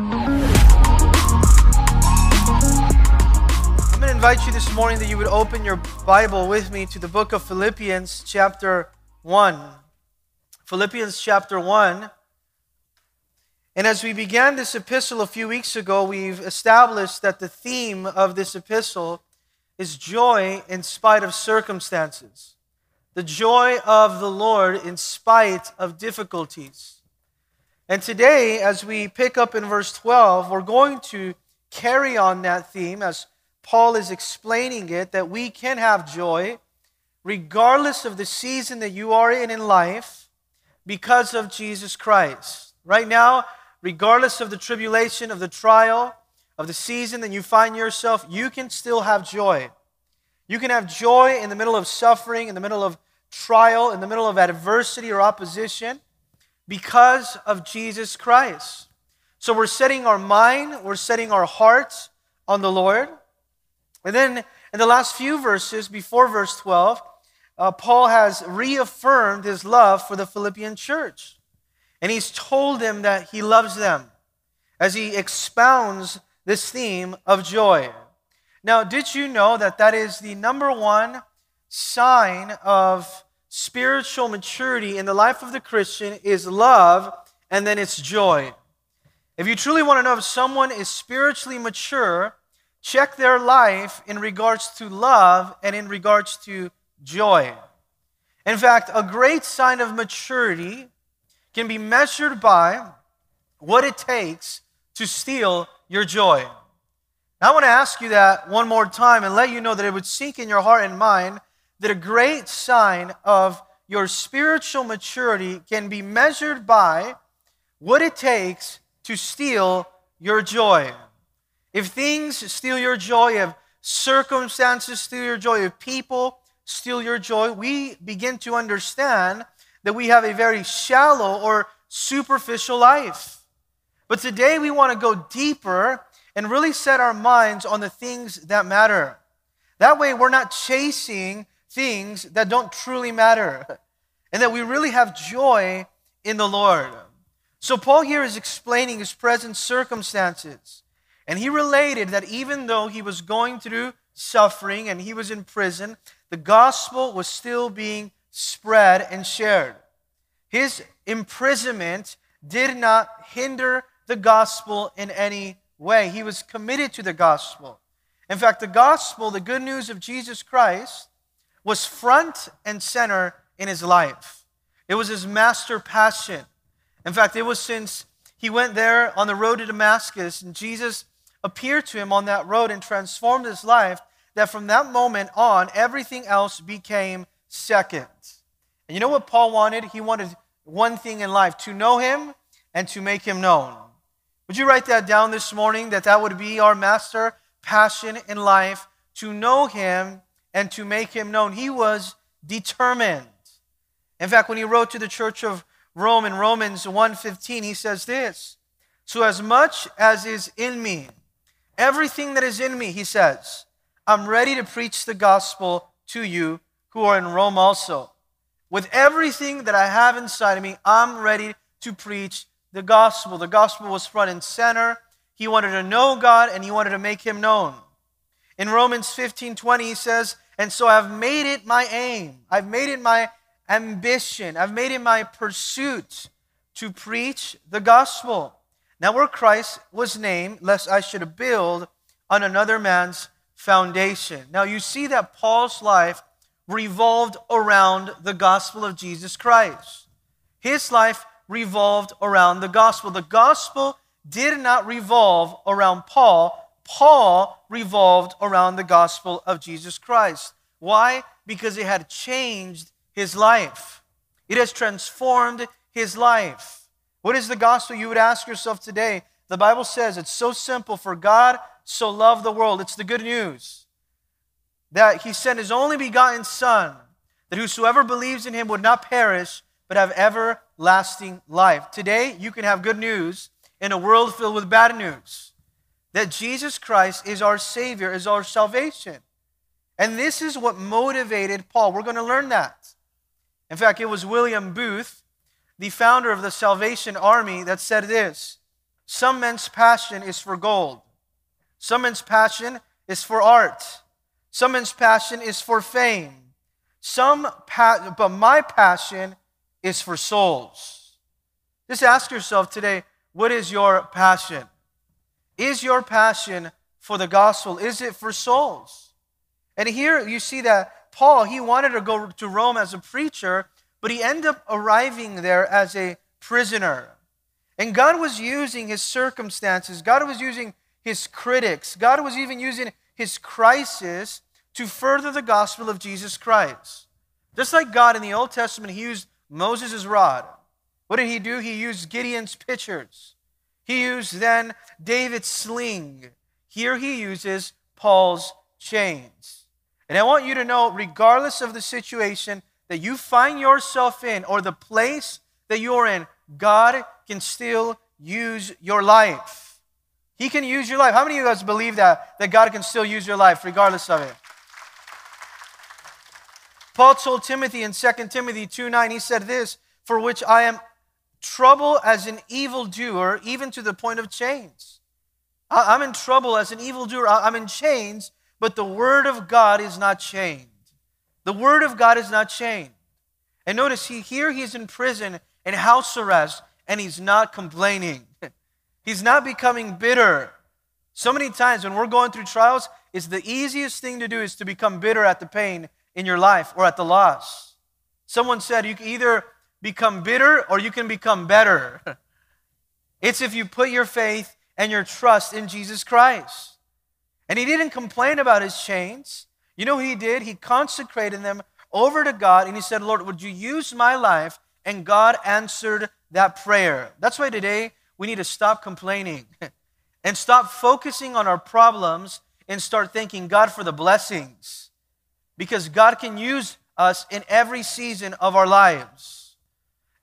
I'm going to invite you this morning that you would open your Bible with me to the book of Philippians, chapter 1. Philippians, chapter 1. And as we began this epistle a few weeks ago, we've established that the theme of this epistle is joy in spite of circumstances. The joy of the Lord in spite of difficulties. And today, as we pick up in verse 12, we're going to carry on that theme as Paul is explaining it that we can have joy regardless of the season that you are in in life because of Jesus Christ. Right now, regardless of the tribulation, of the trial, of the season that you find yourself, you can still have joy. You can have joy in the middle of suffering, in the middle of trial, in the middle of adversity or opposition because of Jesus Christ. So we're setting our mind, we're setting our hearts on the Lord. And then in the last few verses, before verse 12, uh, Paul has reaffirmed his love for the Philippian church. And he's told them that he loves them as he expounds this theme of joy. Now, did you know that that is the number one sign of spiritual maturity in the life of the Christian is love and then it's joy. If you truly want to know if someone is spiritually mature, check their life in regards to love and in regards to joy. In fact, a great sign of maturity can be measured by what it takes to steal your joy. Now, I want to ask you that one more time and let you know that it would sink in your heart and mind that a great sign of your spiritual maturity can be measured by what it takes to steal your joy. If things steal your joy, if circumstances steal your joy, if people steal your joy, we begin to understand that we have a very shallow or superficial life. But today we want to go deeper and really set our minds on the things that matter. That way we're not chasing things that don't truly matter and that we really have joy in the Lord. So, Paul here is explaining his present circumstances. And he related that even though he was going through suffering and he was in prison, the gospel was still being spread and shared. His imprisonment did not hinder the gospel in any way. He was committed to the gospel. In fact, the gospel, the good news of Jesus Christ, was front and center in his life. It was his master passion. In fact, it was since he went there on the road to Damascus and Jesus appeared to him on that road and transformed his life that from that moment on, everything else became second. And you know what Paul wanted? He wanted one thing in life to know him and to make him known. Would you write that down this morning that that would be our master passion in life to know him and to make him known? He was determined. In fact, when he wrote to the church of Rome in Romans 1:15, he says this, "So as much as is in me, everything that is in me," he says, "I'm ready to preach the gospel to you who are in Rome also." With everything that I have inside of me, I'm ready to preach the gospel. The gospel was front and center. He wanted to know God and he wanted to make him known. In Romans 15 20, he says, And so I've made it my aim, I've made it my ambition, I've made it my pursuit to preach the gospel. Now, where Christ was named, lest I should build on another man's foundation. Now, you see that Paul's life revolved around the gospel of Jesus Christ. His life revolved around the gospel. The gospel did not revolve around Paul. Paul revolved around the gospel of Jesus Christ. Why? Because it had changed his life, it has transformed his life. What is the gospel? You would ask yourself today. The Bible says it's so simple for God so loved the world. It's the good news that he sent his only begotten Son, that whosoever believes in him would not perish, but have everlasting life. Today, you can have good news in a world filled with bad news that Jesus Christ is our Savior, is our salvation. And this is what motivated Paul. We're going to learn that. In fact, it was William Booth, the founder of the Salvation Army, that said this Some men's passion is for gold. Some men's passion is for art. Some men's passion is for fame. Some pa- but my passion is for souls. Just ask yourself today, what is your passion? Is your passion for the gospel? Is it for souls? And here you see that Paul, he wanted to go to Rome as a preacher, but he ended up arriving there as a prisoner. And God was using his circumstances, God was using his critics, God was even using his crisis to further the gospel of Jesus Christ. Just like God in the Old Testament, he used Moses' rod. What did he do? He used Gideon's pitchers. He used then David's sling. Here he uses Paul's chains. And I want you to know, regardless of the situation that you find yourself in or the place that you're in, God can still use your life. He can use your life. How many of you guys believe that? That God can still use your life regardless of it? Paul told Timothy in 2 Timothy 2 9, he said this, for which I am trouble as an evildoer, even to the point of chains. I'm in trouble as an evildoer. I'm in chains, but the word of God is not chained. The word of God is not chained. And notice he, here he's in prison and house arrest and he's not complaining. he's not becoming bitter. So many times when we're going through trials, it's the easiest thing to do is to become bitter at the pain in your life or at the loss. Someone said you can either become bitter or you can become better. it's if you put your faith and your trust in Jesus Christ. And he didn't complain about his chains. You know what he did? He consecrated them over to God and he said, Lord, would you use my life and God answered that prayer. That's why today we need to stop complaining and stop focusing on our problems and start thanking God for the blessings. Because God can use us in every season of our lives.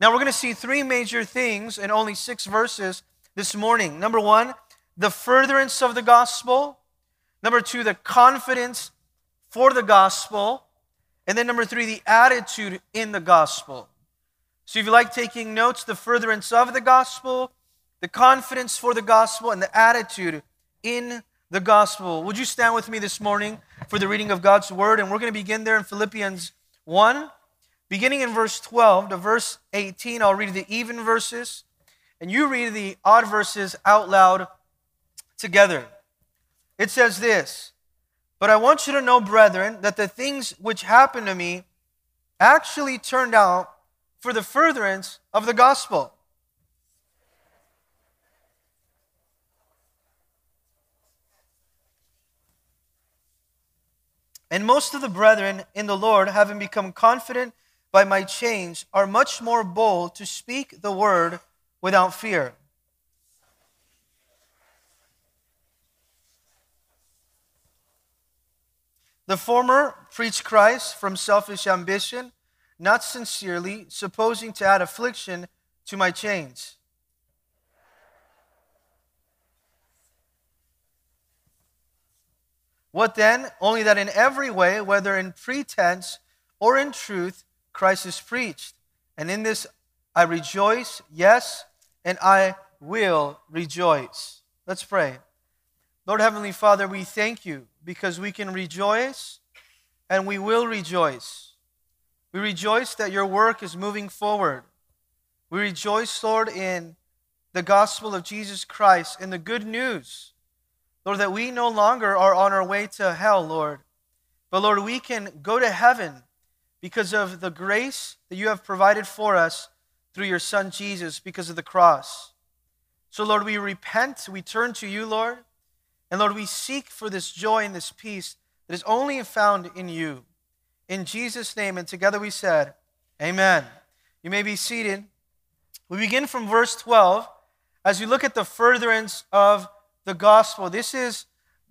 Now we're going to see three major things in only six verses this morning. Number one, the furtherance of the gospel. Number two, the confidence for the gospel. And then number three, the attitude in the gospel. So, if you like taking notes, the furtherance of the gospel, the confidence for the gospel, and the attitude in the gospel. Would you stand with me this morning for the reading of God's word? And we're going to begin there in Philippians 1, beginning in verse 12 to verse 18. I'll read the even verses, and you read the odd verses out loud together. It says this But I want you to know, brethren, that the things which happened to me actually turned out for the furtherance of the gospel. And most of the brethren in the Lord, having become confident by my chains are much more bold to speak the word without fear. The former preach Christ from selfish ambition not sincerely, supposing to add affliction to my chains. What then? Only that in every way, whether in pretense or in truth, Christ is preached. And in this I rejoice, yes, and I will rejoice. Let's pray. Lord Heavenly Father, we thank you because we can rejoice and we will rejoice. We rejoice that your work is moving forward. We rejoice, Lord, in the gospel of Jesus Christ, in the good news, Lord, that we no longer are on our way to hell, Lord. But Lord, we can go to heaven because of the grace that you have provided for us through your Son Jesus, because of the cross. So, Lord, we repent, we turn to you, Lord, and Lord, we seek for this joy and this peace that is only found in you. In Jesus' name, and together we said, Amen. You may be seated. We begin from verse 12 as we look at the furtherance of the gospel. This is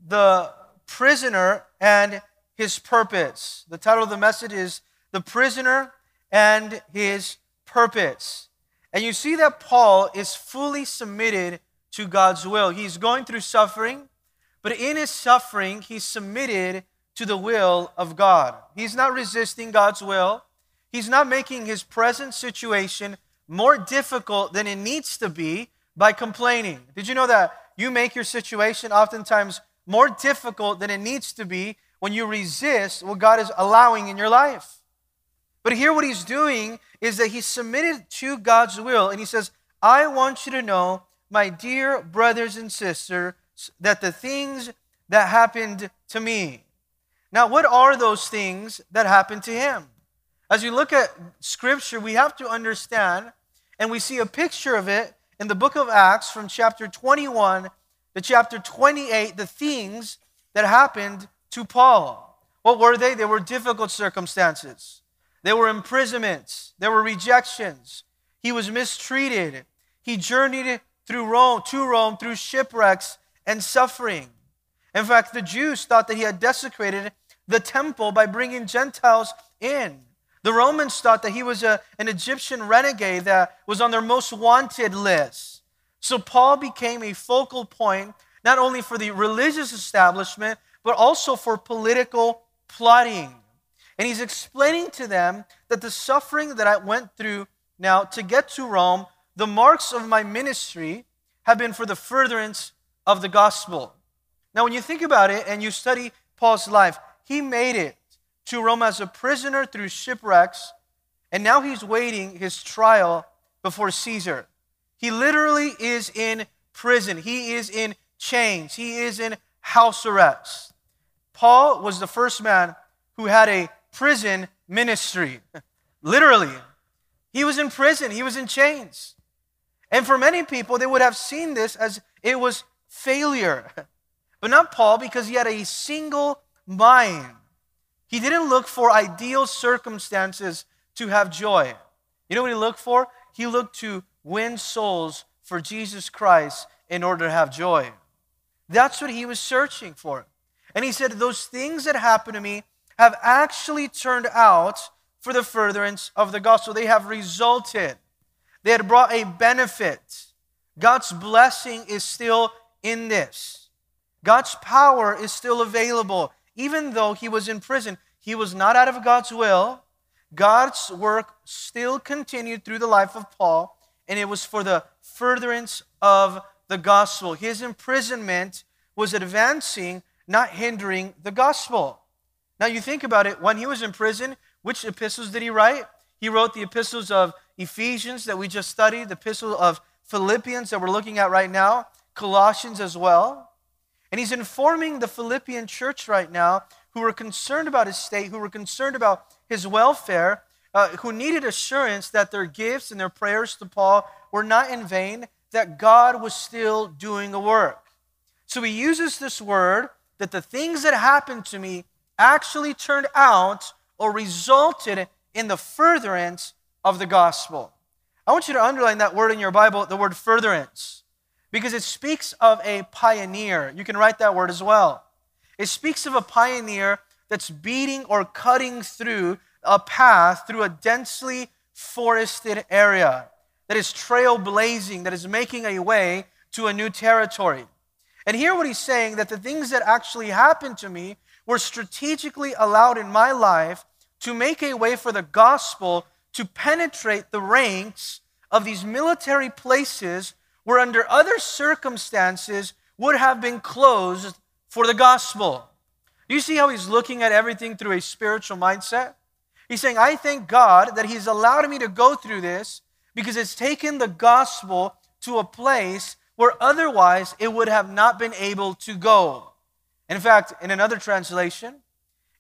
the prisoner and his purpose. The title of the message is The Prisoner and His Purpose. And you see that Paul is fully submitted to God's will. He's going through suffering, but in his suffering, he's submitted to the will of God. He's not resisting God's will. He's not making his present situation more difficult than it needs to be by complaining. Did you know that you make your situation oftentimes more difficult than it needs to be when you resist what God is allowing in your life? But here, what he's doing is that he's submitted to God's will, and he says, I want you to know, my dear brothers and sisters, that the things that happened to me. Now, what are those things that happened to him? As you look at scripture, we have to understand, and we see a picture of it in the book of Acts from chapter 21 to chapter 28, the things that happened to Paul. What were they? They were difficult circumstances. There were imprisonments, there were rejections. He was mistreated. He journeyed through Rome, to Rome through shipwrecks and suffering. In fact, the Jews thought that he had desecrated the temple by bringing Gentiles in. The Romans thought that he was a, an Egyptian renegade that was on their most wanted list. So Paul became a focal point not only for the religious establishment, but also for political plotting. And he's explaining to them that the suffering that I went through now to get to Rome, the marks of my ministry have been for the furtherance of the gospel. Now, when you think about it and you study Paul's life, he made it to Rome as a prisoner through shipwrecks, and now he's waiting his trial before Caesar. He literally is in prison, he is in chains, he is in house arrest. Paul was the first man who had a prison ministry. literally. He was in prison, he was in chains. And for many people, they would have seen this as it was failure. But not Paul, because he had a single mind. He didn't look for ideal circumstances to have joy. You know what he looked for? He looked to win souls for Jesus Christ in order to have joy. That's what he was searching for. And he said, Those things that happened to me have actually turned out for the furtherance of the gospel. They have resulted, they had brought a benefit. God's blessing is still in this. God's power is still available. Even though he was in prison, he was not out of God's will. God's work still continued through the life of Paul, and it was for the furtherance of the gospel. His imprisonment was advancing, not hindering the gospel. Now, you think about it, when he was in prison, which epistles did he write? He wrote the epistles of Ephesians that we just studied, the epistle of Philippians that we're looking at right now, Colossians as well. And he's informing the Philippian church right now who were concerned about his state, who were concerned about his welfare, uh, who needed assurance that their gifts and their prayers to Paul were not in vain, that God was still doing a work. So he uses this word that the things that happened to me actually turned out or resulted in the furtherance of the gospel. I want you to underline that word in your Bible, the word furtherance because it speaks of a pioneer. You can write that word as well. It speaks of a pioneer that's beating or cutting through a path through a densely forested area that is trailblazing, that is making a way to a new territory. And here, what he's saying that the things that actually happened to me were strategically allowed in my life to make a way for the gospel to penetrate the ranks of these military places where under other circumstances would have been closed for the gospel. Do you see how he's looking at everything through a spiritual mindset? He's saying, I thank God that he's allowed me to go through this because it's taken the gospel to a place where otherwise it would have not been able to go. In fact, in another translation,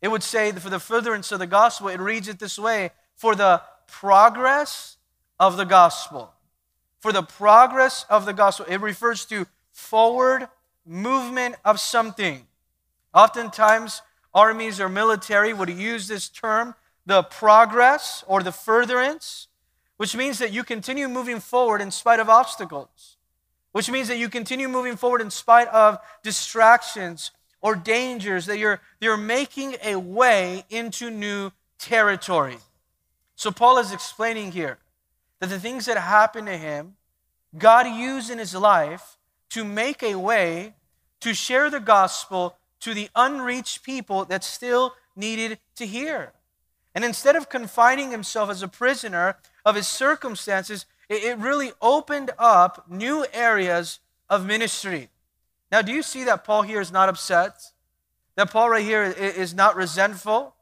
it would say that for the furtherance of the gospel, it reads it this way for the progress of the gospel for the progress of the gospel. It refers to forward movement of something. Oftentimes, armies or military would use this term, the progress or the furtherance, which means that you continue moving forward in spite of obstacles, which means that you continue moving forward in spite of distractions or dangers, that you're, you're making a way into new territory. So, Paul is explaining here that the things that happened to him, God used in his life to make a way to share the gospel to the unreached people that still needed to hear. And instead of confining himself as a prisoner of his circumstances, it really opened up new areas of ministry. Now, do you see that Paul here is not upset? That Paul right here is not resentful?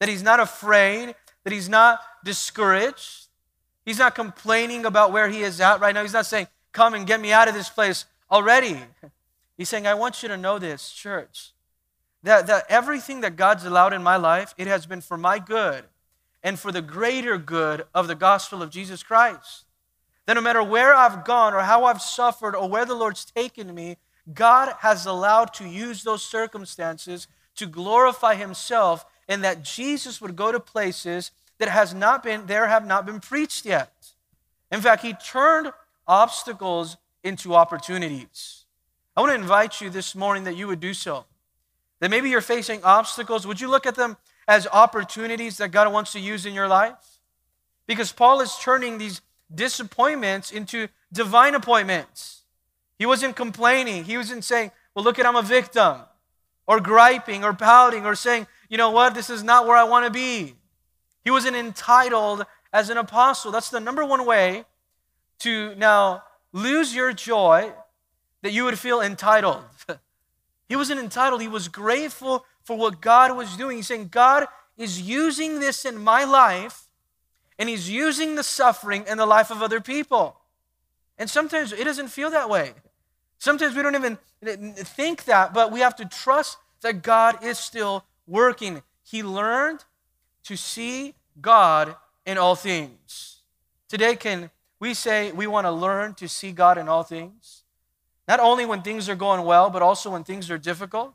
That he's not afraid? That he's not discouraged? He's not complaining about where he is at right now. He's not saying, Come and get me out of this place already. He's saying, I want you to know this, church, that, that everything that God's allowed in my life, it has been for my good and for the greater good of the gospel of Jesus Christ. That no matter where I've gone or how I've suffered or where the Lord's taken me, God has allowed to use those circumstances to glorify Himself and that Jesus would go to places that has not been there have not been preached yet. In fact, He turned obstacles into opportunities. I want to invite you this morning that you would do so. That maybe you're facing obstacles. Would you look at them as opportunities that God wants to use in your life? Because Paul is turning these disappointments into divine appointments. He wasn't complaining. He wasn't saying, well, look at, I'm a victim, or griping, or pouting, or saying, you know what, this is not where I want to be. He wasn't entitled as an apostle. That's the number one way to now lose your joy that you would feel entitled. he wasn't entitled, he was grateful for what God was doing. He's saying, God is using this in my life, and He's using the suffering in the life of other people. And sometimes it doesn't feel that way. Sometimes we don't even think that, but we have to trust that God is still working. He learned to see God in all things. Today, can we say we want to learn to see God in all things? Not only when things are going well, but also when things are difficult.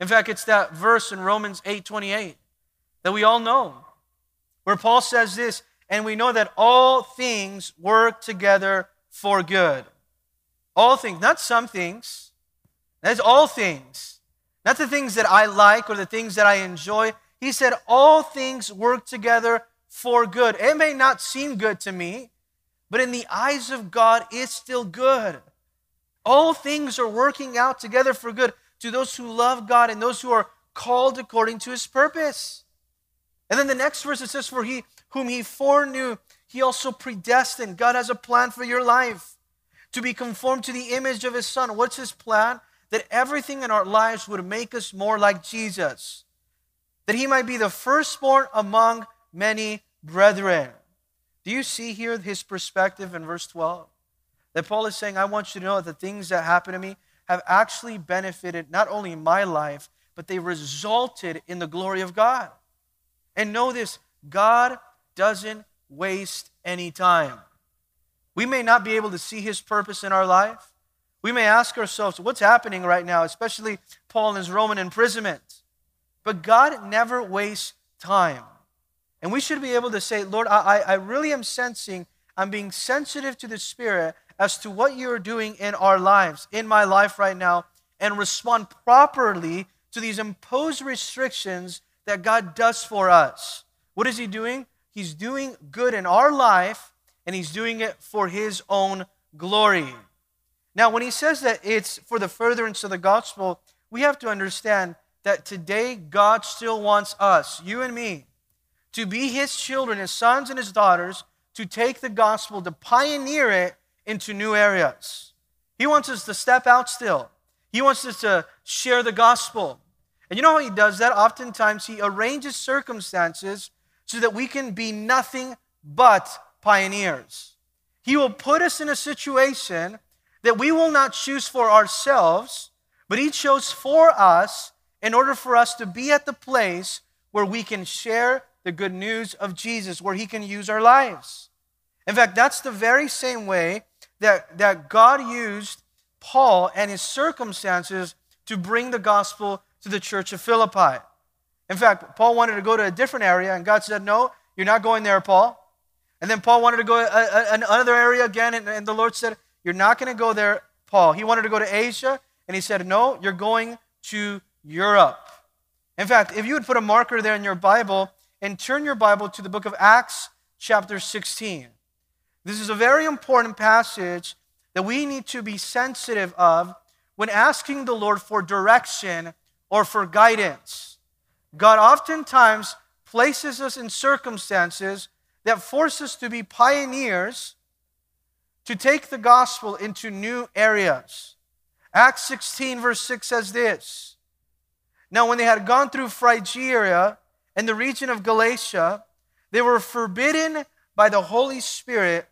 In fact, it's that verse in Romans 8 28 that we all know, where Paul says this, and we know that all things work together for good. All things, not some things. That's all things. Not the things that I like or the things that I enjoy. He said, all things work together for good. It may not seem good to me, but in the eyes of God, it's still good. All things are working out together for good to those who love God and those who are called according to his purpose. And then the next verse it says, For he whom he foreknew, he also predestined. God has a plan for your life to be conformed to the image of his son. What's his plan? That everything in our lives would make us more like Jesus. That he might be the firstborn among many brethren. Do you see here his perspective in verse 12? That Paul is saying, I want you to know that the things that happened to me, have actually benefited not only my life, but they resulted in the glory of God. And know this God doesn't waste any time. We may not be able to see his purpose in our life. We may ask ourselves, what's happening right now, especially Paul in his Roman imprisonment. But God never wastes time. And we should be able to say, Lord, I, I really am sensing, I'm being sensitive to the Spirit as to what you're doing in our lives, in my life right now, and respond properly to these imposed restrictions that God does for us. What is He doing? He's doing good in our life, and He's doing it for His own glory. Now, when He says that it's for the furtherance of the gospel, we have to understand that today God still wants us, you and me, to be His children, His sons and His daughters, to take the gospel, to pioneer it into new areas. He wants us to step out still. He wants us to share the gospel. And you know how he does that? Oftentimes, he arranges circumstances so that we can be nothing but pioneers. He will put us in a situation that we will not choose for ourselves, but he chose for us in order for us to be at the place where we can share the good news of Jesus, where he can use our lives. In fact, that's the very same way that, that God used Paul and his circumstances to bring the gospel to the church of Philippi. In fact, Paul wanted to go to a different area, and God said, No, you're not going there, Paul. And then Paul wanted to go uh, uh, to another area again, and, and the Lord said, You're not going to go there, Paul. He wanted to go to Asia, and he said, No, you're going to Europe. In fact, if you would put a marker there in your Bible and turn your Bible to the book of Acts, chapter 16. This is a very important passage that we need to be sensitive of when asking the Lord for direction or for guidance. God oftentimes places us in circumstances that force us to be pioneers to take the gospel into new areas. Acts 16, verse 6 says this Now, when they had gone through Phrygia and the region of Galatia, they were forbidden by the Holy Spirit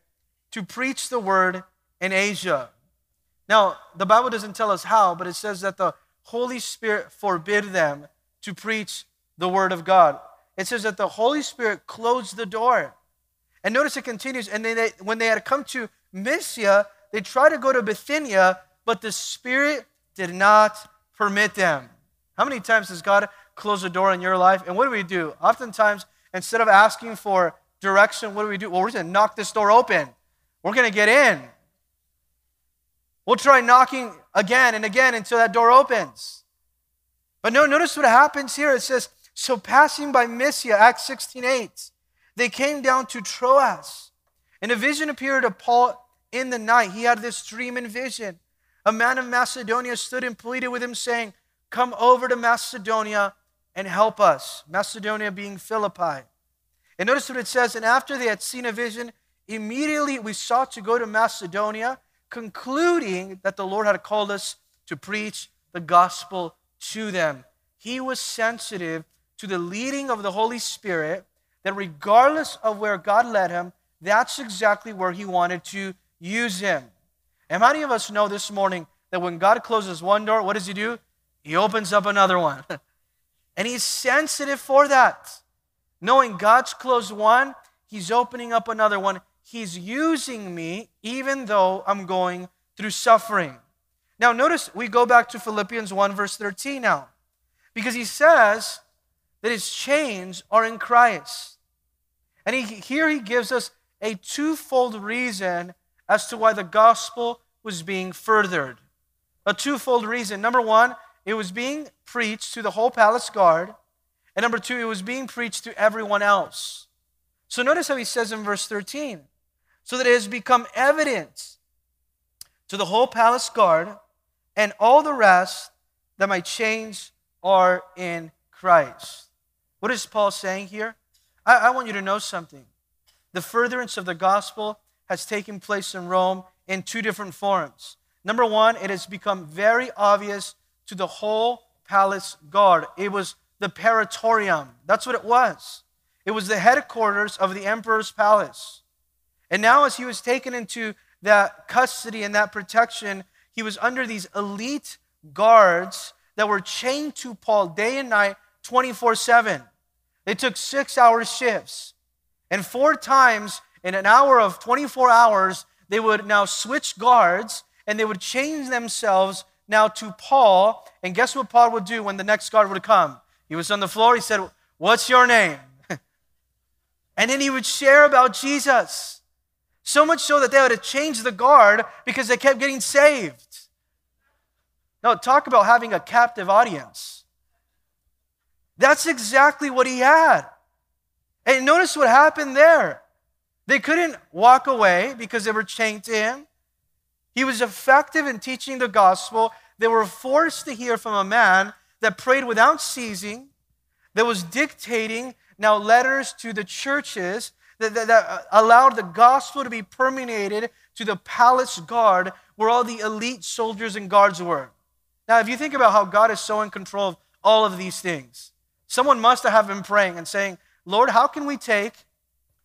to preach the word in Asia. Now, the Bible doesn't tell us how, but it says that the Holy Spirit forbid them to preach the word of God. It says that the Holy Spirit closed the door. And notice it continues. And they, when they had come to Mysia, they tried to go to Bithynia, but the Spirit did not permit them. How many times does God close the door in your life? And what do we do? Oftentimes, instead of asking for direction, what do we do? Well, we're going to knock this door open. We're going to get in. We'll try knocking again and again until that door opens. But no, notice what happens here. It says, So passing by Mysia, Acts 16 8, they came down to Troas. And a vision appeared to Paul in the night. He had this dream and vision. A man of Macedonia stood and pleaded with him, saying, Come over to Macedonia and help us. Macedonia being Philippi. And notice what it says. And after they had seen a vision, immediately we sought to go to Macedonia, concluding that the Lord had called us to preach the gospel to them. He was sensitive to the leading of the Holy Spirit, that regardless of where God led him, that's exactly where he wanted to use him. And many of us know this morning that when God closes one door, what does he do? He opens up another one. and he's sensitive for that. Knowing God's closed one, he's opening up another one. He's using me even though I'm going through suffering. Now, notice we go back to Philippians 1, verse 13 now, because he says that his chains are in Christ. And he, here he gives us a twofold reason as to why the gospel was being furthered. A twofold reason. Number one, it was being preached to the whole palace guard. And number two, it was being preached to everyone else. So notice how he says in verse 13 so that it has become evident to the whole palace guard and all the rest that my chains are in Christ. What is Paul saying here? I, I want you to know something. The furtherance of the gospel has taken place in Rome in two different forms. Number one, it has become very obvious to the whole palace guard. It was the Praetorium. That's what it was. It was the headquarters of the emperor's palace. And now, as he was taken into that custody and that protection, he was under these elite guards that were chained to Paul day and night, 24 7. They took six hour shifts. And four times in an hour of 24 hours, they would now switch guards and they would change themselves now to Paul. And guess what Paul would do when the next guard would come? He was on the floor. He said, What's your name? and then he would share about Jesus. So much so that they had to change the guard because they kept getting saved. Now, talk about having a captive audience. That's exactly what he had. And notice what happened there. They couldn't walk away because they were chained to him. He was effective in teaching the gospel. They were forced to hear from a man that prayed without ceasing, that was dictating now letters to the churches, that, that, that uh, allowed the gospel to be permeated to the palace guard where all the elite soldiers and guards were. Now, if you think about how God is so in control of all of these things, someone must have been praying and saying, Lord, how can we take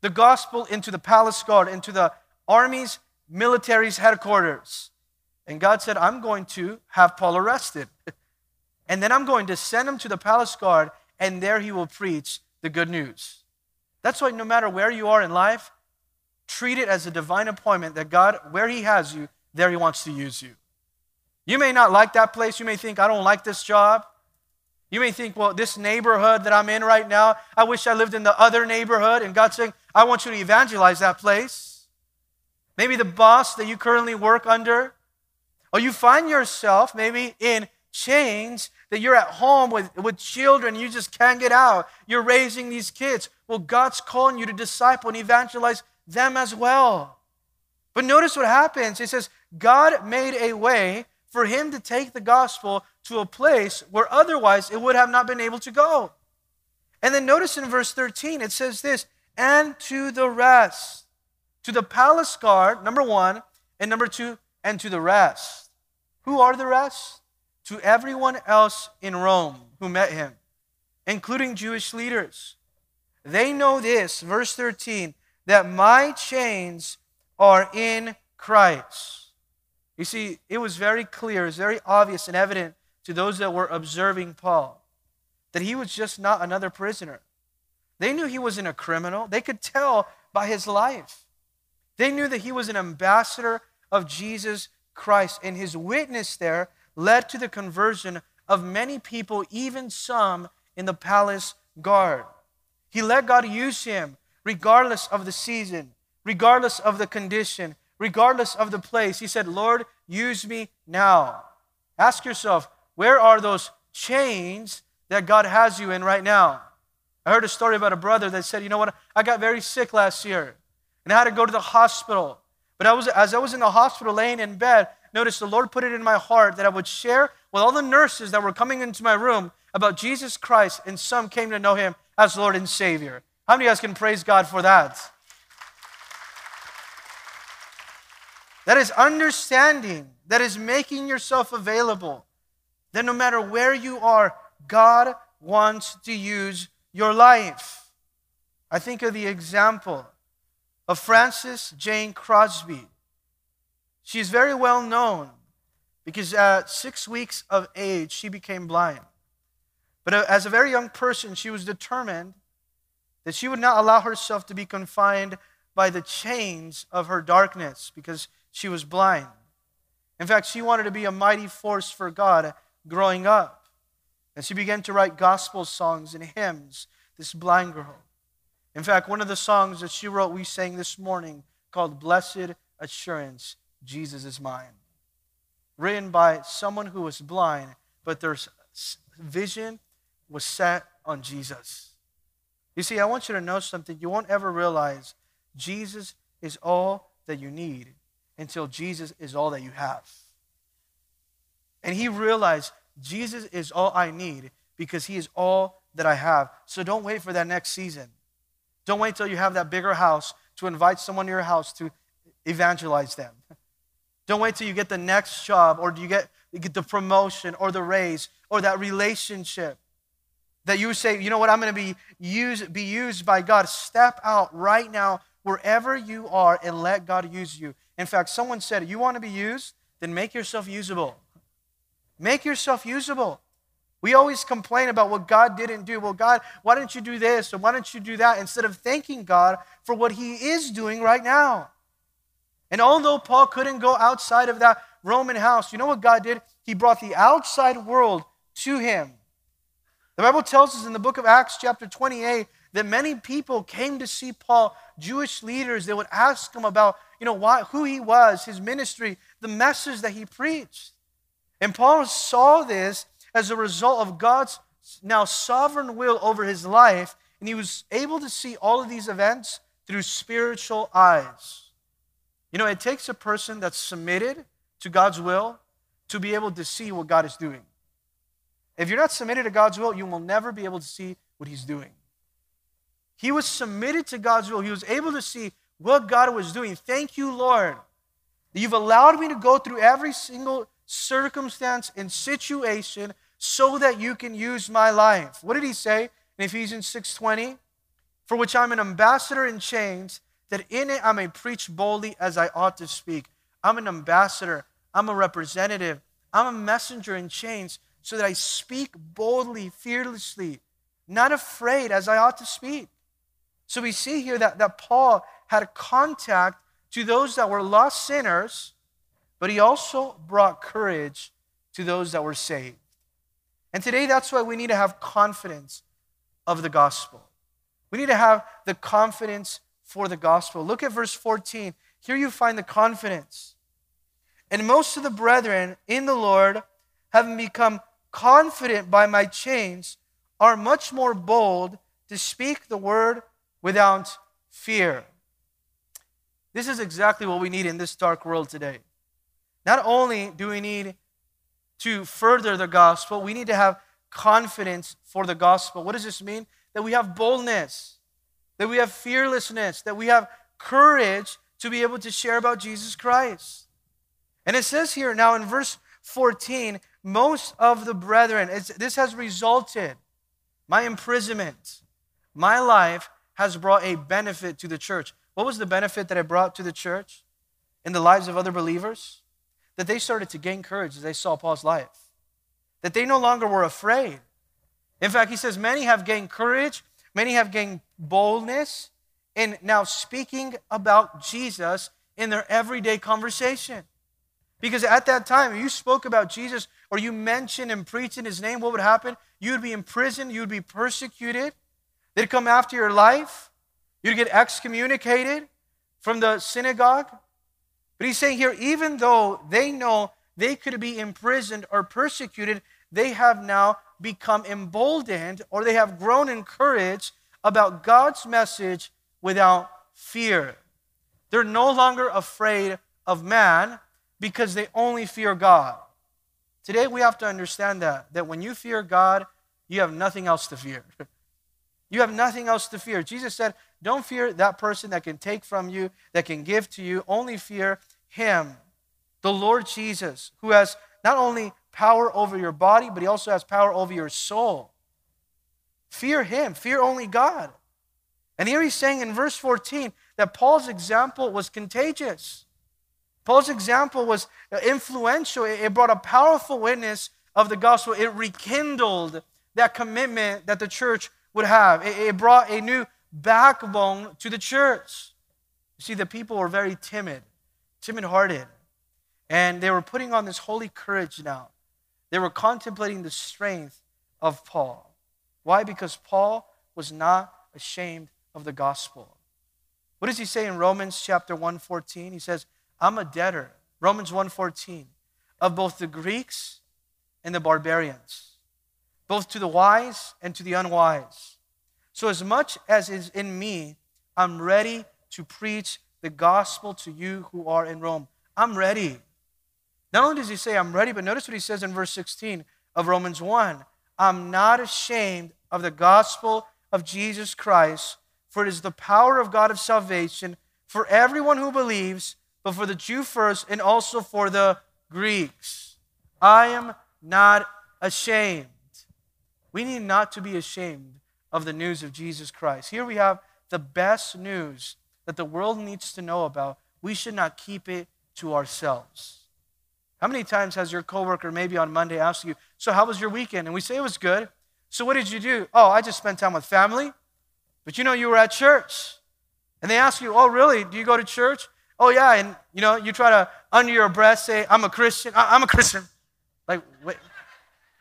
the gospel into the palace guard, into the army's military's headquarters. And God said, I'm going to have Paul arrested. and then I'm going to send him to the palace guard, and there he will preach the good news. That's why no matter where you are in life, treat it as a divine appointment that God, where He has you, there He wants to use you. You may not like that place. You may think, I don't like this job. You may think, well, this neighborhood that I'm in right now, I wish I lived in the other neighborhood. And God's saying, I want you to evangelize that place. Maybe the boss that you currently work under, or you find yourself maybe in chains that you're at home with, with children, you just can't get out. You're raising these kids. Well, God's calling you to disciple and evangelize them as well. But notice what happens. It says, God made a way for him to take the gospel to a place where otherwise it would have not been able to go. And then notice in verse 13, it says this, and to the rest. To the palace guard, number one, And number two, and to the rest. Who are the rest? To everyone else in Rome who met him, including Jewish leaders. They know this, verse 13, that my chains are in Christ. You see, it was very clear, it was very obvious and evident to those that were observing Paul that he was just not another prisoner. They knew he wasn't a criminal. They could tell by his life. They knew that he was an ambassador of Jesus Christ, and his witness there led to the conversion of many people, even some in the palace guard. He let God use him regardless of the season, regardless of the condition, regardless of the place. He said, Lord, use me now. Ask yourself, where are those chains that God has you in right now? I heard a story about a brother that said, You know what? I got very sick last year and I had to go to the hospital. But I was, as I was in the hospital laying in bed, notice the Lord put it in my heart that I would share with all the nurses that were coming into my room about Jesus Christ, and some came to know him as Lord and Savior. How many of you guys can praise God for that? That is understanding, that is making yourself available. That no matter where you are, God wants to use your life. I think of the example of Frances Jane Crosby. She's very well known because at six weeks of age, she became blind. But as a very young person, she was determined that she would not allow herself to be confined by the chains of her darkness because she was blind. In fact, she wanted to be a mighty force for God growing up. And she began to write gospel songs and hymns, this blind girl. In fact, one of the songs that she wrote, we sang this morning, called Blessed Assurance Jesus is Mine. Written by someone who was blind, but their vision was set on Jesus. You see, I want you to know something. You won't ever realize Jesus is all that you need until Jesus is all that you have. And he realized Jesus is all I need because he is all that I have. So don't wait for that next season. Don't wait till you have that bigger house to invite someone to your house to evangelize them. Don't wait till you get the next job or do you get, you get the promotion or the raise or that relationship that you say, you know what, I'm going to be used, be used by God. Step out right now, wherever you are, and let God use you. In fact, someone said, You want to be used? Then make yourself usable. Make yourself usable. We always complain about what God didn't do. Well, God, why didn't you do this? Or why didn't you do that? Instead of thanking God for what He is doing right now. And although Paul couldn't go outside of that Roman house, you know what God did? He brought the outside world to him. The Bible tells us in the book of Acts, chapter 28, that many people came to see Paul, Jewish leaders. They would ask him about, you know, why, who he was, his ministry, the message that he preached. And Paul saw this as a result of God's now sovereign will over his life, and he was able to see all of these events through spiritual eyes. You know, it takes a person that's submitted to God's will to be able to see what God is doing. If you're not submitted to God's will, you will never be able to see what He's doing. He was submitted to God's will. He was able to see what God was doing. Thank you, Lord, that you've allowed me to go through every single circumstance and situation so that you can use my life. What did he say in Ephesians 6:20? For which I'm an ambassador in chains that in it I may preach boldly as I ought to speak. I'm an ambassador, I'm a representative, I'm a messenger in chains so that I speak boldly, fearlessly, not afraid as I ought to speak. So we see here that, that Paul had a contact to those that were lost sinners, but he also brought courage to those that were saved. And today, that's why we need to have confidence of the gospel. We need to have the confidence for the gospel. Look at verse 14. Here you find the confidence. And most of the brethren in the Lord, having become confident by my chains, are much more bold to speak the word without fear. This is exactly what we need in this dark world today. Not only do we need to further the gospel, we need to have confidence for the gospel. What does this mean? That we have boldness that we have fearlessness, that we have courage to be able to share about Jesus Christ. And it says here now in verse 14, most of the brethren, this has resulted, my imprisonment, my life has brought a benefit to the church. What was the benefit that it brought to the church in the lives of other believers? That they started to gain courage as they saw Paul's life, that they no longer were afraid. In fact, he says, many have gained courage, many have gained boldness in now speaking about Jesus in their everyday conversation. Because at that time, if you spoke about Jesus or you mentioned and preached in his name, what would happen? You would be imprisoned, you would be persecuted. They'd come after your life. You'd get excommunicated from the synagogue. But he's saying here, even though they know they could be imprisoned or persecuted, they have now become emboldened or they have grown in courage about God's message without fear. They're no longer afraid of man because they only fear God. Today we have to understand that that when you fear God, you have nothing else to fear. You have nothing else to fear. Jesus said, Don't fear that person that can take from you, that can give to you. Only fear him, the Lord Jesus, who has not only power over your body, but he also has power over your soul. Fear him, fear only God. And here he's saying in verse 14 that Paul's example was contagious. Paul's example was influential. It brought a powerful witness of the gospel. It rekindled that commitment that the church would have. It brought a new backbone to the church. You see, the people were very timid, timid hearted. And they were putting on this holy courage now. They were contemplating the strength of Paul. Why? Because Paul was not ashamed of the gospel. What does he say in Romans chapter 114? He says, I'm a debtor, Romans 1:14, of both the Greeks and the barbarians, both to the wise and to the unwise. So as much as is in me, I'm ready to preach the gospel to you who are in Rome. I'm ready. Not only does he say I'm ready, but notice what he says in verse 16 of Romans 1. I'm not ashamed of the gospel of Jesus Christ, for it is the power of God of salvation for everyone who believes but for the Jew first and also for the Greeks. I am not ashamed. We need not to be ashamed of the news of Jesus Christ. Here we have the best news that the world needs to know about. We should not keep it to ourselves. How many times has your coworker maybe on Monday asked you, So, how was your weekend? And we say it was good. So, what did you do? Oh, I just spent time with family. But you know, you were at church. And they ask you, Oh, really? Do you go to church? oh yeah, and you know, you try to under your breath say, I'm a Christian. I- am a Christian. Like, wait,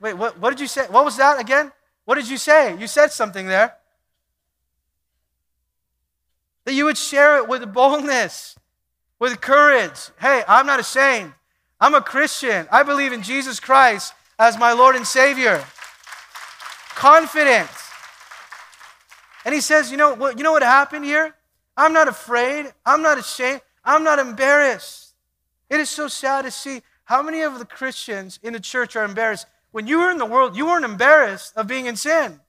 wait, what, what did you say? What was that again? What did you say? You said something there. That you would share it with boldness, with courage. Hey, I'm not ashamed. I'm a Christian. I believe in Jesus Christ as my Lord and Savior. Confident. And he says, you know what, you know what happened here? I'm not afraid. I'm not ashamed. I'm not embarrassed. It is so sad to see how many of the Christians in the church are embarrassed. When you were in the world, you weren't embarrassed of being in sin.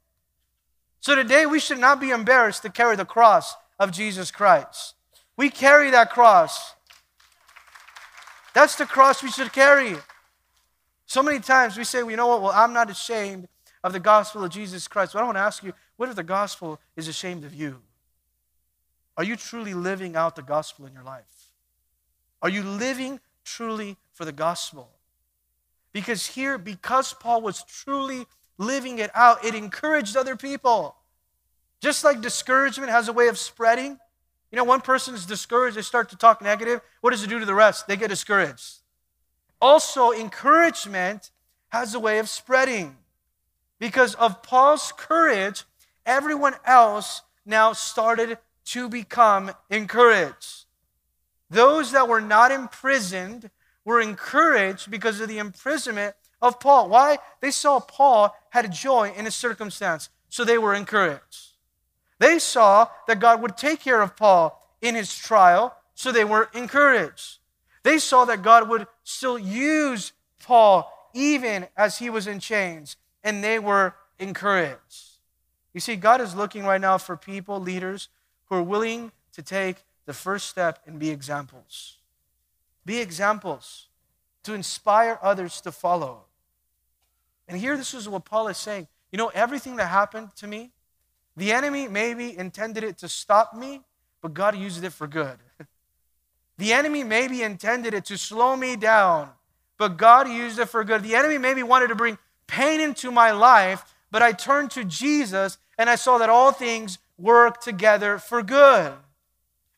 So today, we should not be embarrassed to carry the cross of Jesus Christ. We carry that cross. That's the cross we should carry. So many times we say, well, you know what? Well, I'm not ashamed of the gospel of Jesus Christ. But I want to ask you, what if the gospel is ashamed of you? Are you truly living out the gospel in your life? Are you living truly for the gospel? Because here, because Paul was truly living it out, it encouraged other people. Just like discouragement has a way of spreading. You know, one person is discouraged, they start to talk negative. What does it do to the rest? They get discouraged. Also, encouragement has a way of spreading. Because of Paul's courage, everyone else now started to become encouraged. Those that were not imprisoned were encouraged because of the imprisonment of Paul. Why? They saw Paul had joy in his circumstance, so they were encouraged. They saw that God would take care of Paul in his trial, so they were encouraged. They saw that God would still use Paul even as he was in chains, and they were encouraged. You see, God is looking right now for people, leaders, who are willing to take the first step and be examples. Be examples. to inspire others to follow. And here, this is what Paul is saying. You know, everything that happened to me, the enemy maybe intended it to stop me, but God used it for good. The enemy maybe intended it to slow me down, but God used it for good. The enemy maybe wanted to bring pain into my life, but I turned to Jesus and I saw that all things work together for good.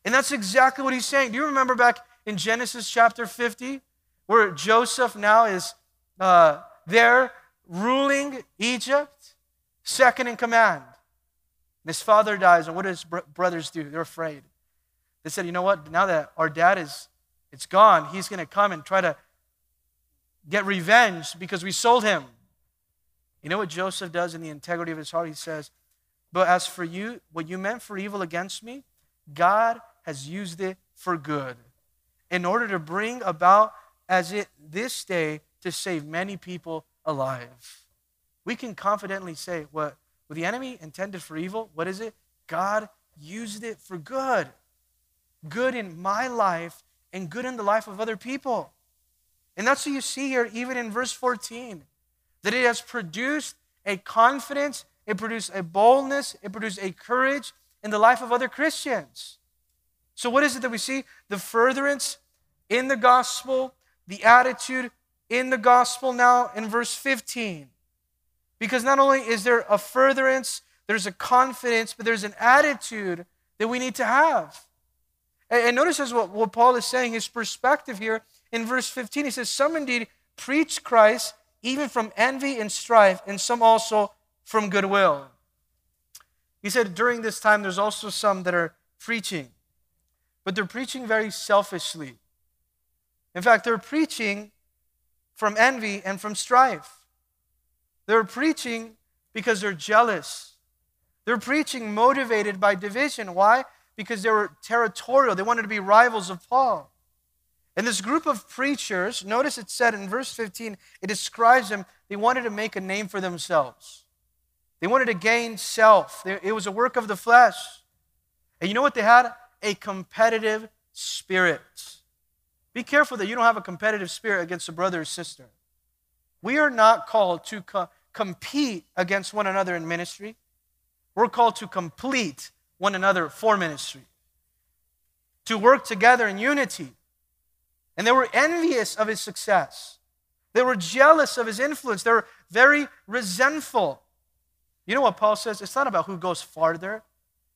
And that's exactly what he's saying. Do you remember back in Genesis chapter 50, where Joseph now is uh, there ruling Egypt, second in command? His father dies, and what do his br- brothers do? They're afraid. They said, you know what? Now that our dad is it's gone, he's going to come and try to get revenge because we sold him. You know what Joseph does in the integrity of his heart? He says, But as for you, what you meant for evil against me, God has used it for good in order to bring about as it this day to save many people alive. We can confidently say what, what the enemy intended for evil, what is it? God used it for good good in my life and good in the life of other people. And that's what you see here, even in verse 14, that it has produced a confidence, it produced a boldness, it produced a courage in the life of other Christians. So, what is it that we see? The furtherance in the gospel, the attitude in the gospel now in verse 15. Because not only is there a furtherance, there's a confidence, but there's an attitude that we need to have. And notice as what, what Paul is saying, his perspective here in verse 15. He says, Some indeed preach Christ even from envy and strife, and some also from goodwill. He said, During this time, there's also some that are preaching, but they're preaching very selfishly. In fact, they're preaching from envy and from strife. They're preaching because they're jealous. They're preaching motivated by division. Why? because they were territorial. They wanted to be rivals of Paul. And this group of preachers, notice it said in verse 15, it describes them, they wanted to make a name for themselves. They wanted to gain self. It was a work of the flesh. And you know what they had? A competitive spirit. Be careful that you don't have a competitive spirit against a brother or sister. We are not called to co- compete against one another in ministry. We're called to complete one another for ministry, to work together in unity. And they were envious of his success. They were jealous of his influence. They were very resentful. You know what Paul says? It's not about who goes farther,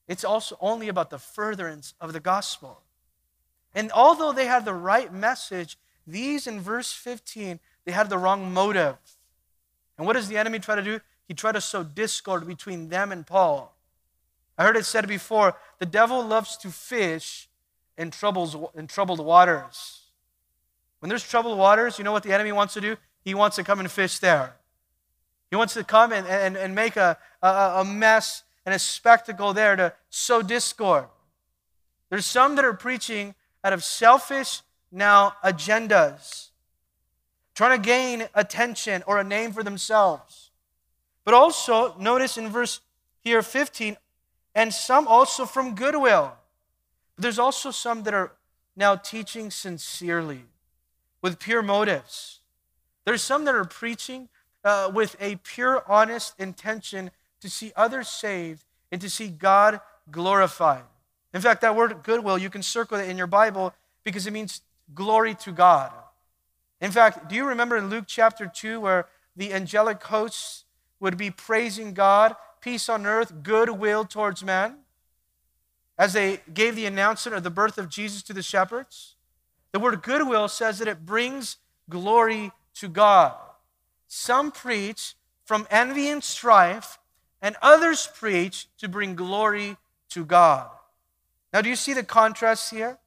it's also only about the furtherance of the gospel. And although they had the right message, these in verse 15, they had the wrong motive. And what does the enemy try to do? He tried to sow discord between them and Paul. I heard it said before the devil loves to fish in, troubles, in troubled waters. When there's troubled waters, you know what the enemy wants to do? He wants to come and fish there. He wants to come and, and, and make a, a, a mess and a spectacle there to sow discord. There's some that are preaching out of selfish now agendas, trying to gain attention or a name for themselves. But also, notice in verse here 15, and some also from goodwill. But there's also some that are now teaching sincerely with pure motives. There's some that are preaching uh, with a pure, honest intention to see others saved and to see God glorified. In fact, that word goodwill, you can circle it in your Bible because it means glory to God. In fact, do you remember in Luke chapter 2 where the angelic hosts would be praising God peace on earth, goodwill towards man, as they gave the announcement of the birth of Jesus to the shepherds. The word goodwill says that it brings glory to God. Some preach from envy and strife, and others preach to bring glory to God. Now, do you see the contrast here?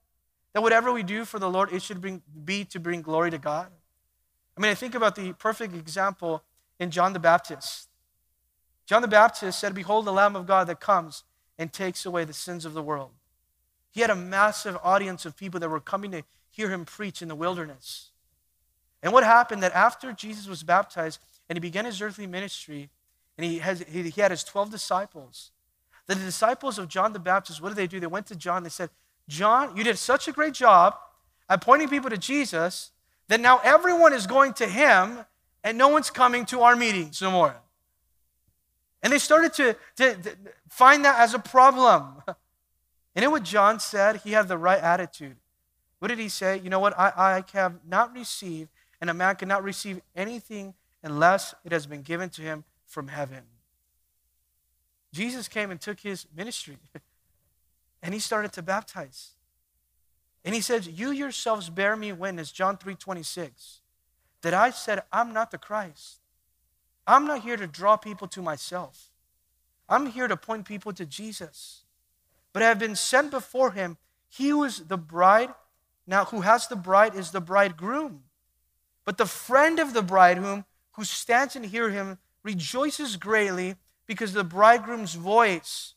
That whatever we do for the Lord, it should bring, be to bring glory to God. I mean, I think about the perfect example in John the Baptist. John the Baptist said, Behold the Lamb of God that comes and takes away the sins of the world. He had a massive audience of people that were coming to hear him preach in the wilderness. And what happened that after Jesus was baptized and he began his earthly ministry, and he, has, he, he had his 12 disciples, the disciples of John the Baptist, what did they do? They went to John, they said, John, you did such a great job at pointing people to Jesus that now everyone is going to him and no one's coming to our meetings no more. And they started to, to, to find that as a problem. And in what John said, he had the right attitude. What did he say? You know what? I, I have not received, and a man cannot receive anything unless it has been given to him from heaven. Jesus came and took his ministry, and he started to baptize. And he says, You yourselves bear me witness, John 3 26, that I said, I'm not the Christ. I'm not here to draw people to myself. I'm here to point people to Jesus. But I have been sent before him. He who is the bride, now who has the bride is the bridegroom. But the friend of the bridegroom who stands and hear him rejoices greatly because the bridegroom's voice.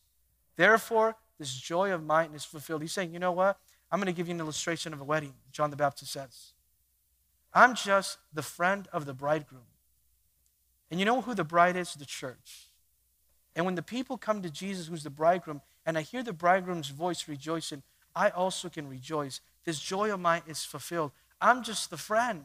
Therefore, this joy of mine is fulfilled. He's saying, you know what? I'm going to give you an illustration of a wedding, John the Baptist says. I'm just the friend of the bridegroom. And you know who the bride is? The church. And when the people come to Jesus, who's the bridegroom, and I hear the bridegroom's voice rejoicing, I also can rejoice. This joy of mine is fulfilled. I'm just the friend,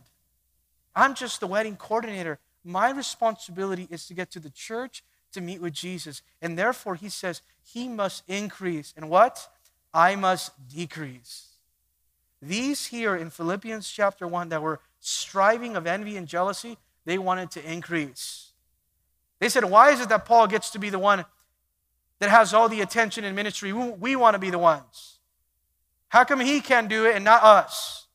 I'm just the wedding coordinator. My responsibility is to get to the church to meet with Jesus. And therefore, he says, He must increase. And what? I must decrease. These here in Philippians chapter 1 that were striving of envy and jealousy, they wanted to increase. They said, Why is it that Paul gets to be the one that has all the attention in ministry? We, we want to be the ones. How come he can do it and not us?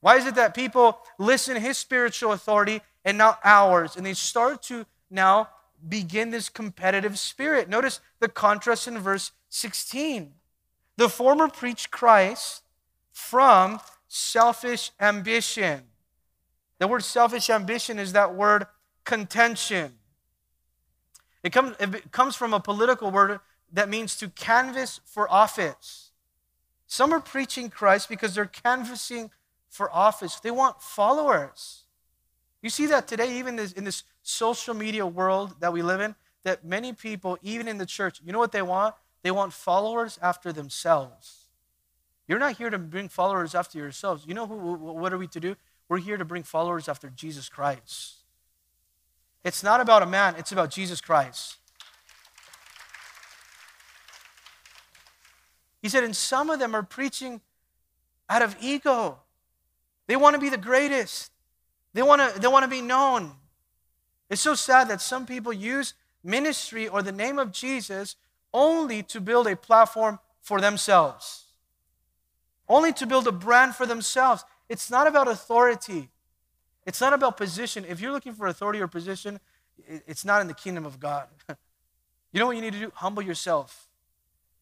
Why is it that people listen to his spiritual authority and not ours? And they start to now begin this competitive spirit. Notice the contrast in verse 16. The former preached Christ from selfish ambition. The word selfish ambition is that word contention. It comes, it comes from a political word that means to canvass for office. Some are preaching Christ because they're canvassing for office. They want followers. You see that today, even in this social media world that we live in, that many people, even in the church, you know what they want? They want followers after themselves. You're not here to bring followers after yourselves. You know who, what are we to do? We're here to bring followers after Jesus Christ. It's not about a man, it's about Jesus Christ. He said, and some of them are preaching out of ego. They want to be the greatest. They want to they want to be known. It's so sad that some people use ministry or the name of Jesus only to build a platform for themselves. Only to build a brand for themselves. It's not about authority. It's not about position. If you're looking for authority or position, it's not in the kingdom of God. you know what you need to do? Humble yourself.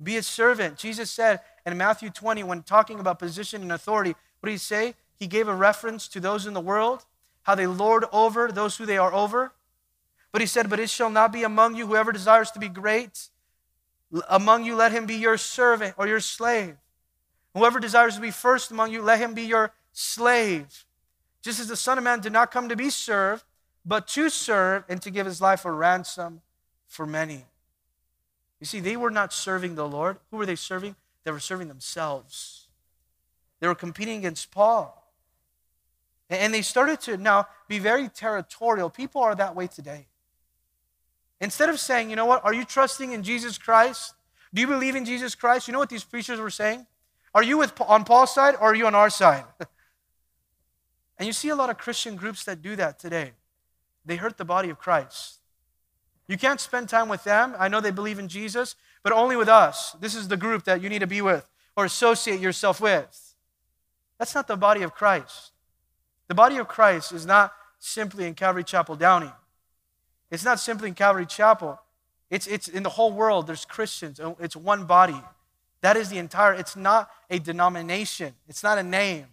Be a servant. Jesus said in Matthew 20, when talking about position and authority, what did he say? He gave a reference to those in the world how they lord over those who they are over. But he said, But it shall not be among you whoever desires to be great. Among you, let him be your servant or your slave. Whoever desires to be first among you, let him be your slave. Just as the Son of Man did not come to be served, but to serve and to give his life a ransom for many. You see, they were not serving the Lord. Who were they serving? They were serving themselves. They were competing against Paul. And they started to now be very territorial. People are that way today. Instead of saying, you know what, are you trusting in Jesus Christ? Do you believe in Jesus Christ? You know what these preachers were saying? Are you with, on Paul's side or are you on our side? and you see a lot of Christian groups that do that today. They hurt the body of Christ. You can't spend time with them. I know they believe in Jesus, but only with us. This is the group that you need to be with or associate yourself with. That's not the body of Christ. The body of Christ is not simply in Calvary Chapel Downey. It's not simply in Calvary Chapel. It's, it's in the whole world. There's Christians. Oh, it's one body. That is the entire, it's not a denomination. It's not a name.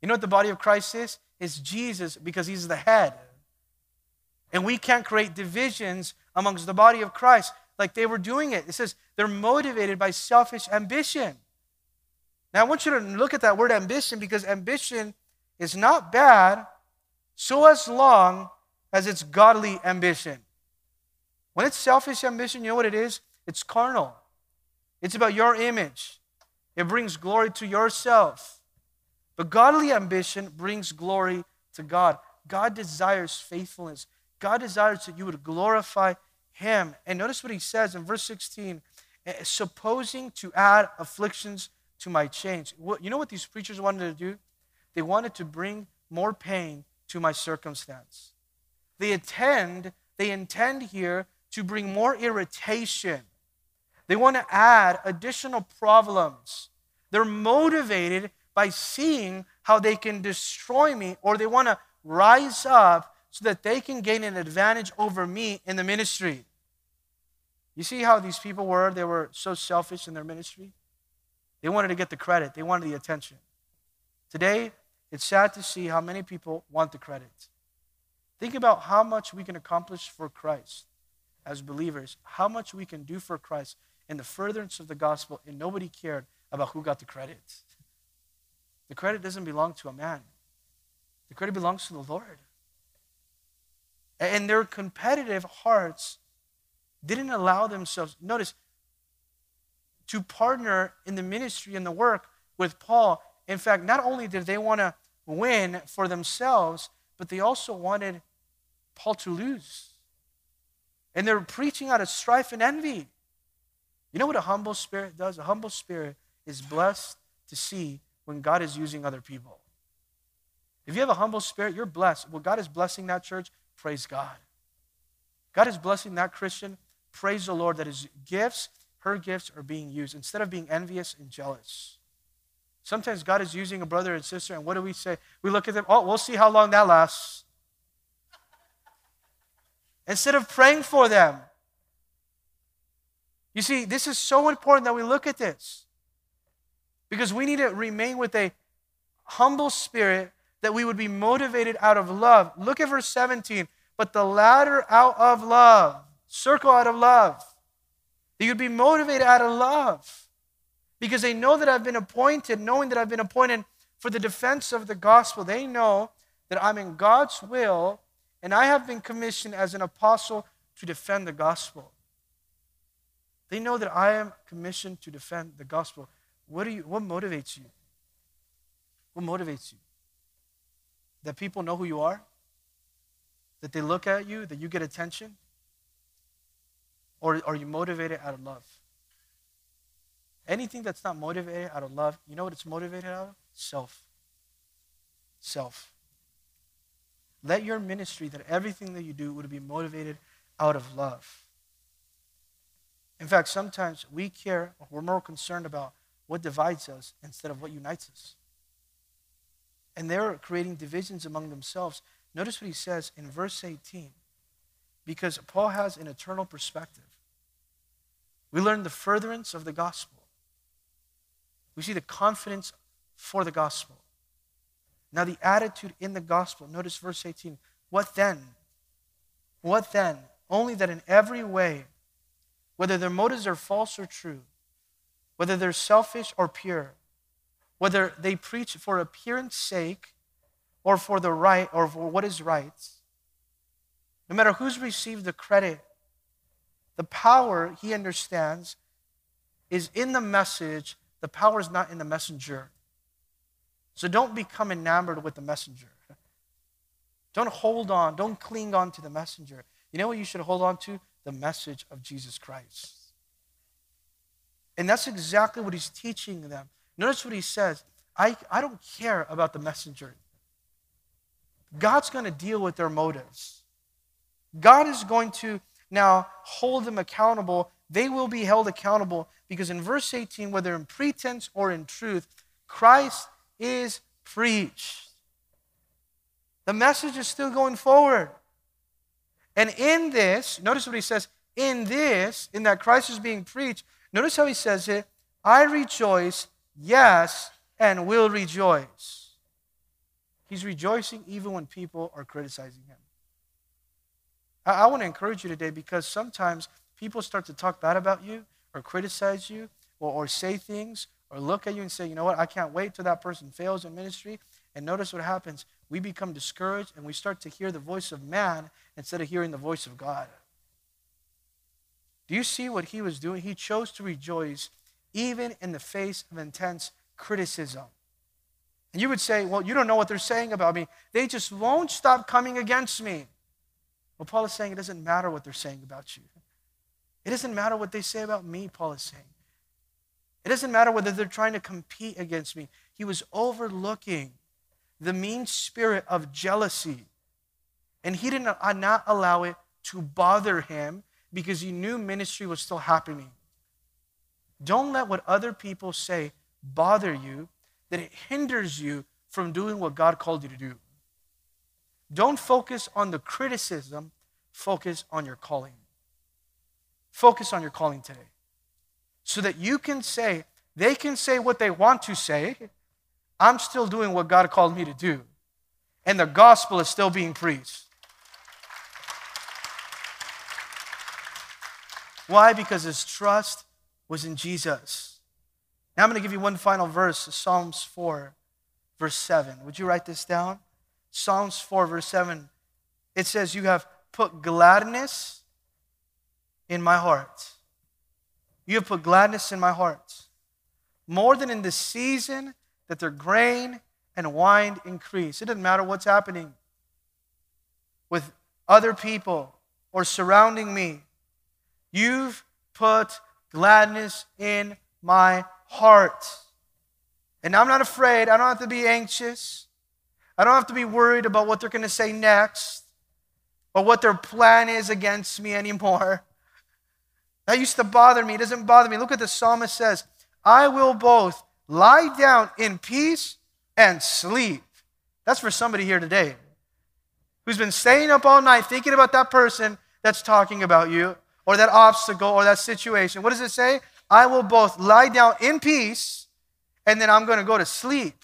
You know what the body of Christ is? It's Jesus because he's the head. And we can't create divisions amongst the body of Christ like they were doing it. It says they're motivated by selfish ambition. Now, I want you to look at that word ambition because ambition is not bad so as long as it's godly ambition. When it's selfish ambition, you know what it is? It's carnal. It's about your image. It brings glory to yourself. But godly ambition brings glory to God. God desires faithfulness. God desires that you would glorify Him. And notice what He says in verse 16 eh, supposing to add afflictions to my chains. You know what these preachers wanted to do? They wanted to bring more pain to my circumstance. They intend, they intend here to bring more irritation. They want to add additional problems. They're motivated by seeing how they can destroy me, or they want to rise up so that they can gain an advantage over me in the ministry. You see how these people were? They were so selfish in their ministry. They wanted to get the credit, they wanted the attention. Today, it's sad to see how many people want the credit. Think about how much we can accomplish for Christ as believers, how much we can do for Christ in the furtherance of the gospel, and nobody cared about who got the credit. The credit doesn't belong to a man, the credit belongs to the Lord. And their competitive hearts didn't allow themselves, notice, to partner in the ministry and the work with Paul. In fact, not only did they want to win for themselves, but they also wanted Paul to lose. And they're preaching out of strife and envy. You know what a humble spirit does? A humble spirit is blessed to see when God is using other people. If you have a humble spirit, you're blessed. Well, God is blessing that church, praise God. God is blessing that Christian, praise the Lord that his gifts, her gifts are being used instead of being envious and jealous. Sometimes God is using a brother and sister, and what do we say? We look at them, oh, we'll see how long that lasts. Instead of praying for them. You see, this is so important that we look at this. Because we need to remain with a humble spirit that we would be motivated out of love. Look at verse 17. But the latter out of love. Circle out of love. That you'd be motivated out of love. Because they know that I've been appointed, knowing that I've been appointed for the defense of the gospel. They know that I'm in God's will and I have been commissioned as an apostle to defend the gospel. They know that I am commissioned to defend the gospel. What, do you, what motivates you? What motivates you? That people know who you are? That they look at you? That you get attention? Or are you motivated out of love? Anything that's not motivated out of love, you know what it's motivated out of? Self. Self. Let your ministry, that everything that you do, would be motivated out of love. In fact, sometimes we care, we're more concerned about what divides us instead of what unites us. And they're creating divisions among themselves. Notice what he says in verse 18. Because Paul has an eternal perspective. We learn the furtherance of the gospel. We see the confidence for the gospel. Now, the attitude in the gospel. Notice verse 18. What then? What then? Only that in every way, whether their motives are false or true, whether they're selfish or pure, whether they preach for appearance sake or for the right or for what is right, no matter who's received the credit, the power he understands is in the message, the power is not in the messenger. So don't become enamored with the messenger. Don't hold on, don't cling on to the messenger. You know what you should hold on to? The message of Jesus Christ. And that's exactly what he's teaching them. Notice what he says I, I don't care about the messenger. God's going to deal with their motives. God is going to now hold them accountable. They will be held accountable because in verse 18, whether in pretense or in truth, Christ is preached. The message is still going forward. And in this, notice what he says in this, in that Christ is being preached, Notice how he says it I rejoice, yes, and will rejoice. He's rejoicing even when people are criticizing him. I, I want to encourage you today because sometimes people start to talk bad about you or criticize you or, or say things or look at you and say, you know what, I can't wait till that person fails in ministry. And notice what happens. We become discouraged and we start to hear the voice of man instead of hearing the voice of God. Do you see what he was doing? He chose to rejoice even in the face of intense criticism. And you would say, Well, you don't know what they're saying about me. They just won't stop coming against me. Well, Paul is saying it doesn't matter what they're saying about you. It doesn't matter what they say about me, Paul is saying. It doesn't matter whether they're trying to compete against me. He was overlooking the mean spirit of jealousy. And he did not, allow it to bother him because he knew ministry was still happening. Don't let what other people say bother you, that it hinders you from doing what God called you to do. Don't focus on the criticism, focus on your calling. Focus on your calling today. So that you can say, they can say what they want to say. I'm still doing what God called me to do. And the gospel is still being preached. Why? Because his trust was in Jesus. Now I'm going to give you one final verse, Psalms 4, verse 7. Would you write this down? Psalms 4, verse 7. It says, You have put gladness in my heart. You have put gladness in my heart. More than in the season that their grain and wine increase. It doesn't matter what's happening with other people or surrounding me. You've put gladness in my heart. And I'm not afraid. I don't have to be anxious. I don't have to be worried about what they're going to say next or what their plan is against me anymore. That used to bother me. It doesn't bother me. Look what the psalmist says I will both lie down in peace and sleep. That's for somebody here today who's been staying up all night thinking about that person that's talking about you or that obstacle or that situation. What does it say? I will both lie down in peace and then I'm going to go to sleep.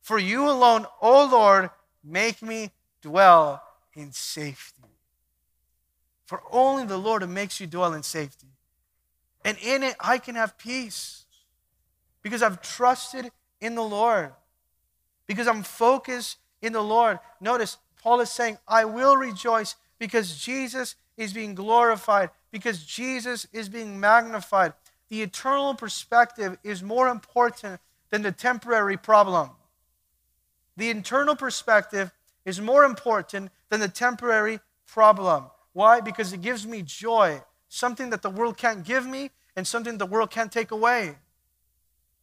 For you alone, O Lord, make me dwell in safety. For only the Lord makes you dwell in safety. And in it, I can have peace because I've trusted in the Lord, because I'm focused in the Lord. Notice, Paul is saying, I will rejoice because Jesus is being glorified, because Jesus is being magnified. The eternal perspective is more important than the temporary problem. The internal perspective is more important than the temporary problem. Why? Because it gives me joy, something that the world can't give me and something the world can't take away.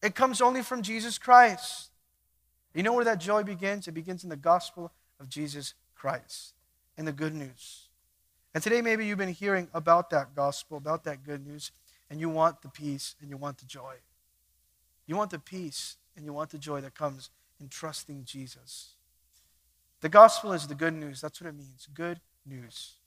It comes only from Jesus Christ. You know where that joy begins? It begins in the gospel of Jesus Christ and the good news. And today, maybe you've been hearing about that gospel, about that good news, and you want the peace and you want the joy. You want the peace and you want the joy that comes in trusting Jesus. The gospel is the good news. That's what it means good news.